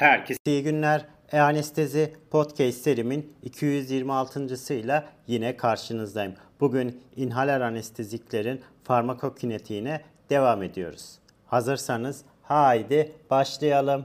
Herkese iyi günler. E-Anestezi Podcast serimin 226.sıyla yine karşınızdayım. Bugün inhaler anesteziklerin farmakokinetiğine devam ediyoruz. Hazırsanız haydi başlayalım.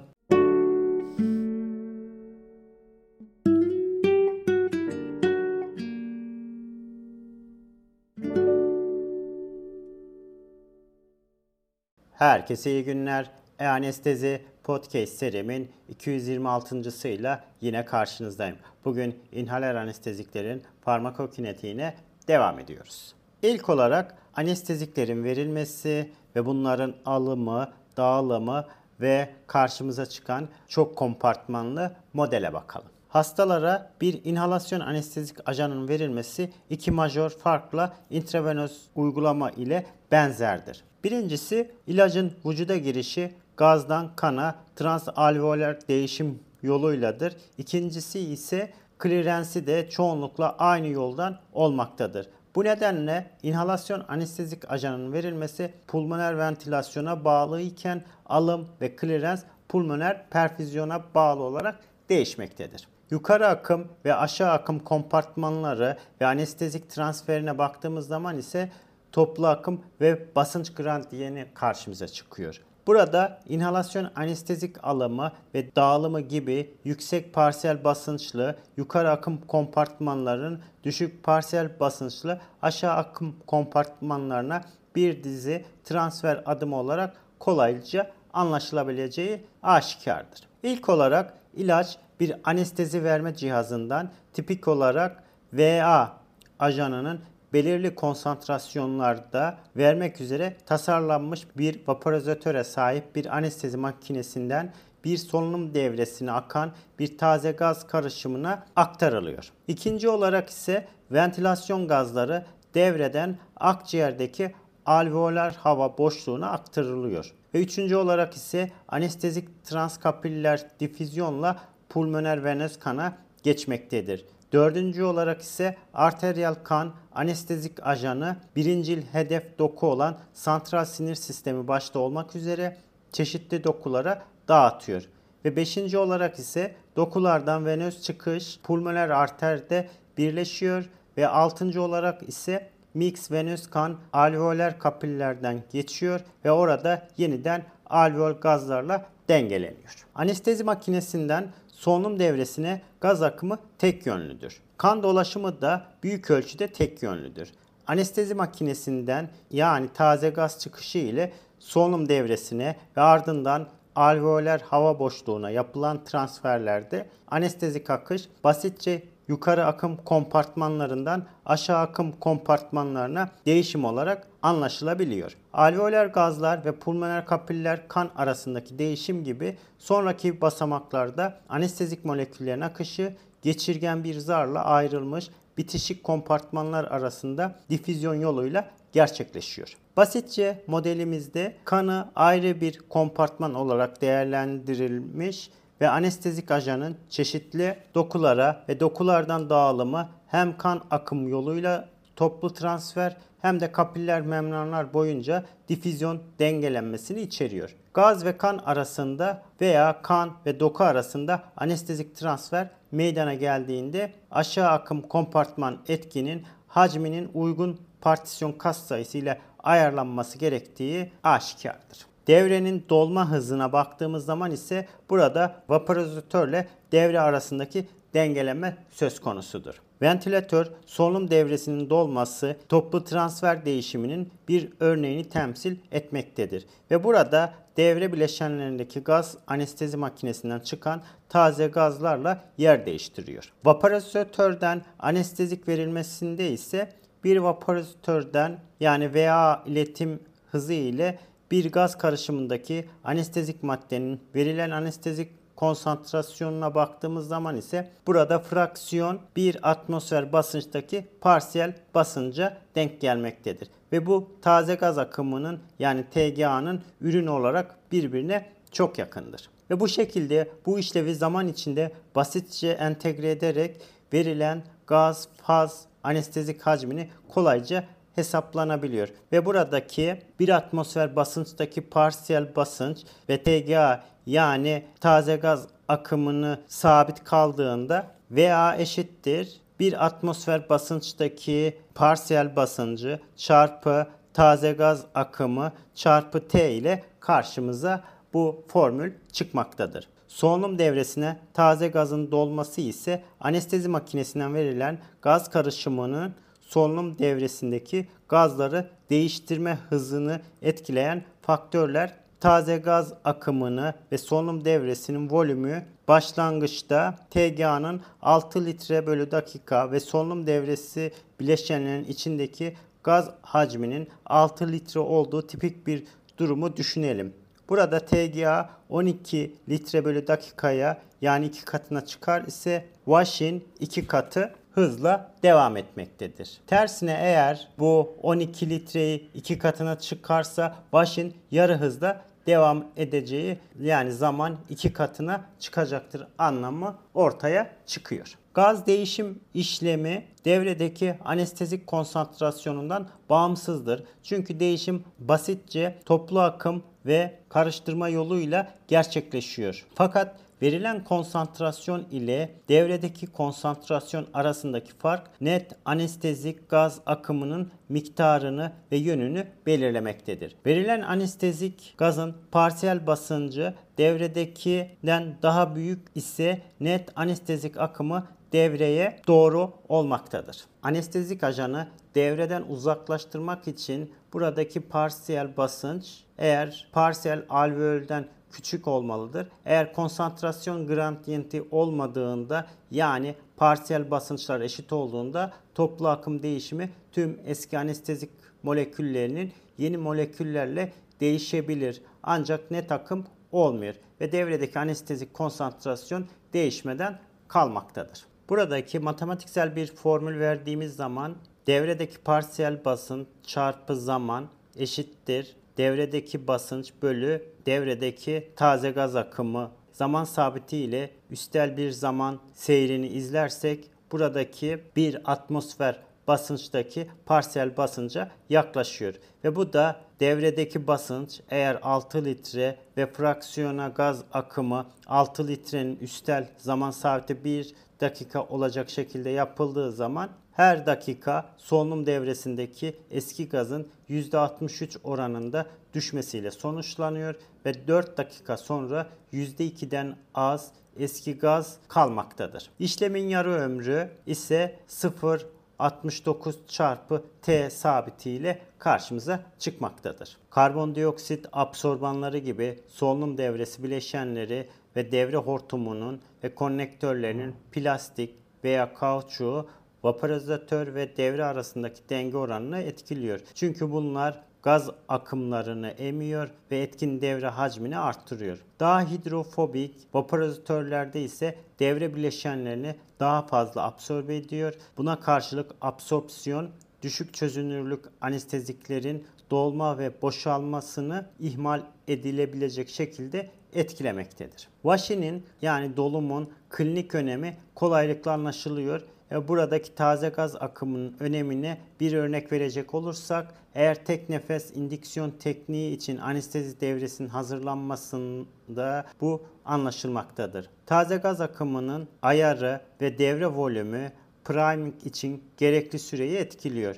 Herkese iyi günler. E-Anestezi Podcast serimin 226.sıyla yine karşınızdayım. Bugün inhaler anesteziklerin farmakokinetiğine devam ediyoruz. İlk olarak anesteziklerin verilmesi ve bunların alımı, dağılımı ve karşımıza çıkan çok kompartmanlı modele bakalım. Hastalara bir inhalasyon anestezik ajanının verilmesi iki majör farkla intravenöz uygulama ile benzerdir. Birincisi ilacın vücuda girişi gazdan kana transalveoler değişim yoluyladır. İkincisi ise klirensi de çoğunlukla aynı yoldan olmaktadır. Bu nedenle inhalasyon anestezik ajanının verilmesi pulmoner ventilasyona bağlı iken alım ve klirens pulmoner perfüzyona bağlı olarak değişmektedir. Yukarı akım ve aşağı akım kompartmanları ve anestezik transferine baktığımız zaman ise toplu akım ve basınç gradiyeni karşımıza çıkıyor. Burada inhalasyon anestezik alımı ve dağılımı gibi yüksek parsiyel basınçlı yukarı akım kompartmanların düşük parsiyel basınçlı aşağı akım kompartmanlarına bir dizi transfer adımı olarak kolayca anlaşılabileceği aşikardır. İlk olarak ilaç bir anestezi verme cihazından tipik olarak VA ajanının belirli konsantrasyonlarda vermek üzere tasarlanmış bir vaporizatöre sahip bir anestezi makinesinden bir solunum devresine akan bir taze gaz karışımına aktarılıyor. İkinci olarak ise ventilasyon gazları devreden akciğerdeki alveolar hava boşluğuna aktarılıyor. Ve üçüncü olarak ise anestezik transkapiller difüzyonla pulmoner venöz kana geçmektedir. Dördüncü olarak ise arteriyel kan anestezik ajanı birincil hedef doku olan santral sinir sistemi başta olmak üzere çeşitli dokulara dağıtıyor. Ve beşinci olarak ise dokulardan venöz çıkış pulmoner arterde birleşiyor ve altıncı olarak ise mix venöz kan alveoler kapillerden geçiyor ve orada yeniden alveol gazlarla dengeleniyor. Anestezi makinesinden solunum devresine gaz akımı tek yönlüdür. Kan dolaşımı da büyük ölçüde tek yönlüdür. Anestezi makinesinden yani taze gaz çıkışı ile solunum devresine ve ardından alveoler hava boşluğuna yapılan transferlerde anestezik akış basitçe yukarı akım kompartmanlarından aşağı akım kompartmanlarına değişim olarak anlaşılabiliyor. Alveoler gazlar ve pulmoner kapiller kan arasındaki değişim gibi sonraki basamaklarda anestezik moleküllerin akışı geçirgen bir zarla ayrılmış bitişik kompartmanlar arasında difüzyon yoluyla gerçekleşiyor. Basitçe modelimizde kanı ayrı bir kompartman olarak değerlendirilmiş ve anestezik ajanın çeşitli dokulara ve dokulardan dağılımı hem kan akım yoluyla toplu transfer hem de kapiller membranlar boyunca difüzyon dengelenmesini içeriyor. Gaz ve kan arasında veya kan ve doku arasında anestezik transfer meydana geldiğinde aşağı akım kompartman etkinin hacminin uygun partisyon kas sayısı ile ayarlanması gerektiği aşikardır. Devrenin dolma hızına baktığımız zaman ise burada vaporizatörle devre arasındaki dengeleme söz konusudur. Ventilatör solunum devresinin dolması toplu transfer değişiminin bir örneğini temsil etmektedir. Ve burada devre bileşenlerindeki gaz anestezi makinesinden çıkan taze gazlarla yer değiştiriyor. Vaporizatörden anestezik verilmesinde ise bir vaporizatörden yani VA iletim hızı ile bir gaz karışımındaki anestezik maddenin verilen anestezik konsantrasyonuna baktığımız zaman ise burada fraksiyon bir atmosfer basınçtaki parsiyel basınca denk gelmektedir. Ve bu taze gaz akımının yani TGA'nın ürünü olarak birbirine çok yakındır. Ve bu şekilde bu işlevi zaman içinde basitçe entegre ederek verilen gaz, faz, anestezik hacmini kolayca hesaplanabiliyor. Ve buradaki bir atmosfer basınçtaki parsiyel basınç ve TGA yani taze gaz akımını sabit kaldığında VA eşittir bir atmosfer basınçtaki parsiyel basıncı çarpı taze gaz akımı çarpı T ile karşımıza bu formül çıkmaktadır. Solunum devresine taze gazın dolması ise anestezi makinesinden verilen gaz karışımının solunum devresindeki gazları değiştirme hızını etkileyen faktörler taze gaz akımını ve solunum devresinin volümü başlangıçta TGA'nın 6 litre bölü dakika ve solunum devresi bileşenlerin içindeki gaz hacminin 6 litre olduğu tipik bir durumu düşünelim. Burada TGA 12 litre bölü dakikaya yani iki katına çıkar ise Wash'in iki katı hızla devam etmektedir. Tersine eğer bu 12 litreyi iki katına çıkarsa Wash'in yarı hızla devam edeceği yani zaman iki katına çıkacaktır anlamı ortaya çıkıyor. Gaz değişim işlemi devredeki anestezik konsantrasyonundan bağımsızdır. Çünkü değişim basitçe toplu akım ve karıştırma yoluyla gerçekleşiyor. Fakat verilen konsantrasyon ile devredeki konsantrasyon arasındaki fark net anestezik gaz akımının miktarını ve yönünü belirlemektedir. Verilen anestezik gazın parsiyel basıncı devredekinden daha büyük ise net anestezik akımı devreye doğru olmaktadır. Anestezik ajanı devreden uzaklaştırmak için buradaki parsiyel basınç eğer parsiyel alveolden küçük olmalıdır. Eğer konsantrasyon gradiyenti olmadığında yani parsiyel basınçlar eşit olduğunda toplu akım değişimi tüm eski anestezik moleküllerinin yeni moleküllerle değişebilir. Ancak net akım olmuyor ve devredeki anestezik konsantrasyon değişmeden kalmaktadır. Buradaki matematiksel bir formül verdiğimiz zaman devredeki parsiyel basınç çarpı zaman eşittir devredeki basınç bölü devredeki taze gaz akımı zaman sabiti ile üstel bir zaman seyrini izlersek buradaki bir atmosfer basınçtaki parsiyel basınca yaklaşıyor. Ve bu da devredeki basınç eğer 6 litre ve fraksiyona gaz akımı 6 litrenin üstel zaman sabiti 1 dakika olacak şekilde yapıldığı zaman her dakika solunum devresindeki eski gazın %63 oranında düşmesiyle sonuçlanıyor ve 4 dakika sonra %2'den az eski gaz kalmaktadır. İşlemin yarı ömrü ise 0 69 çarpı T sabitiyle karşımıza çıkmaktadır. Karbondioksit absorbanları gibi solunum devresi bileşenleri ve devre hortumunun ve konnektörlerinin plastik veya kauçuğu vaporizatör ve devre arasındaki denge oranını etkiliyor. Çünkü bunlar gaz akımlarını emiyor ve etkin devre hacmini arttırıyor. Daha hidrofobik vaporizatörlerde ise devre bileşenlerini daha fazla absorbe ediyor. Buna karşılık absorpsiyon düşük çözünürlük anesteziklerin dolma ve boşalmasını ihmal edilebilecek şekilde etkilemektedir. Washing'in yani dolumun klinik önemi kolaylıkla anlaşılıyor buradaki taze gaz akımının önemine bir örnek verecek olursak eğer tek nefes indüksiyon tekniği için anestezi devresinin hazırlanmasında bu anlaşılmaktadır. Taze gaz akımının ayarı ve devre volümü priming için gerekli süreyi etkiliyor.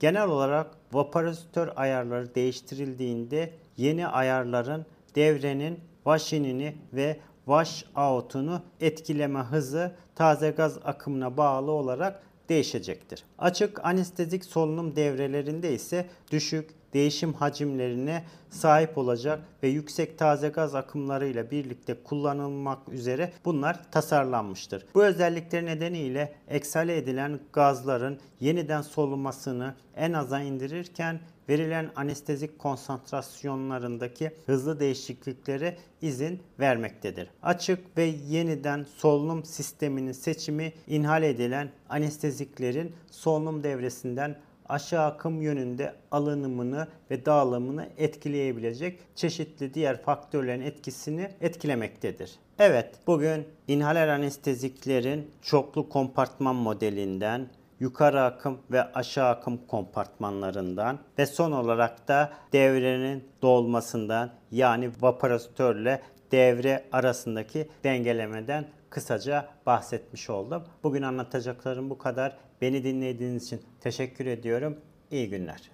Genel olarak vaporizatör ayarları değiştirildiğinde yeni ayarların devrenin vaşinini ve wash out'unu etkileme hızı taze gaz akımına bağlı olarak değişecektir. Açık anestezik solunum devrelerinde ise düşük değişim hacimlerine sahip olacak ve yüksek taze gaz akımlarıyla birlikte kullanılmak üzere bunlar tasarlanmıştır. Bu özellikler nedeniyle eksale edilen gazların yeniden solunmasını en aza indirirken verilen anestezik konsantrasyonlarındaki hızlı değişikliklere izin vermektedir. Açık ve yeniden solunum sisteminin seçimi inhal edilen anesteziklerin solunum devresinden aşağı akım yönünde alınımını ve dağılımını etkileyebilecek çeşitli diğer faktörlerin etkisini etkilemektedir. Evet, bugün inhaler anesteziklerin çoklu kompartman modelinden yukarı akım ve aşağı akım kompartmanlarından ve son olarak da devrenin dolmasından yani vaporizatörle devre arasındaki dengelemeden kısaca bahsetmiş oldum. Bugün anlatacaklarım bu kadar. Beni dinlediğiniz için teşekkür ediyorum. İyi günler.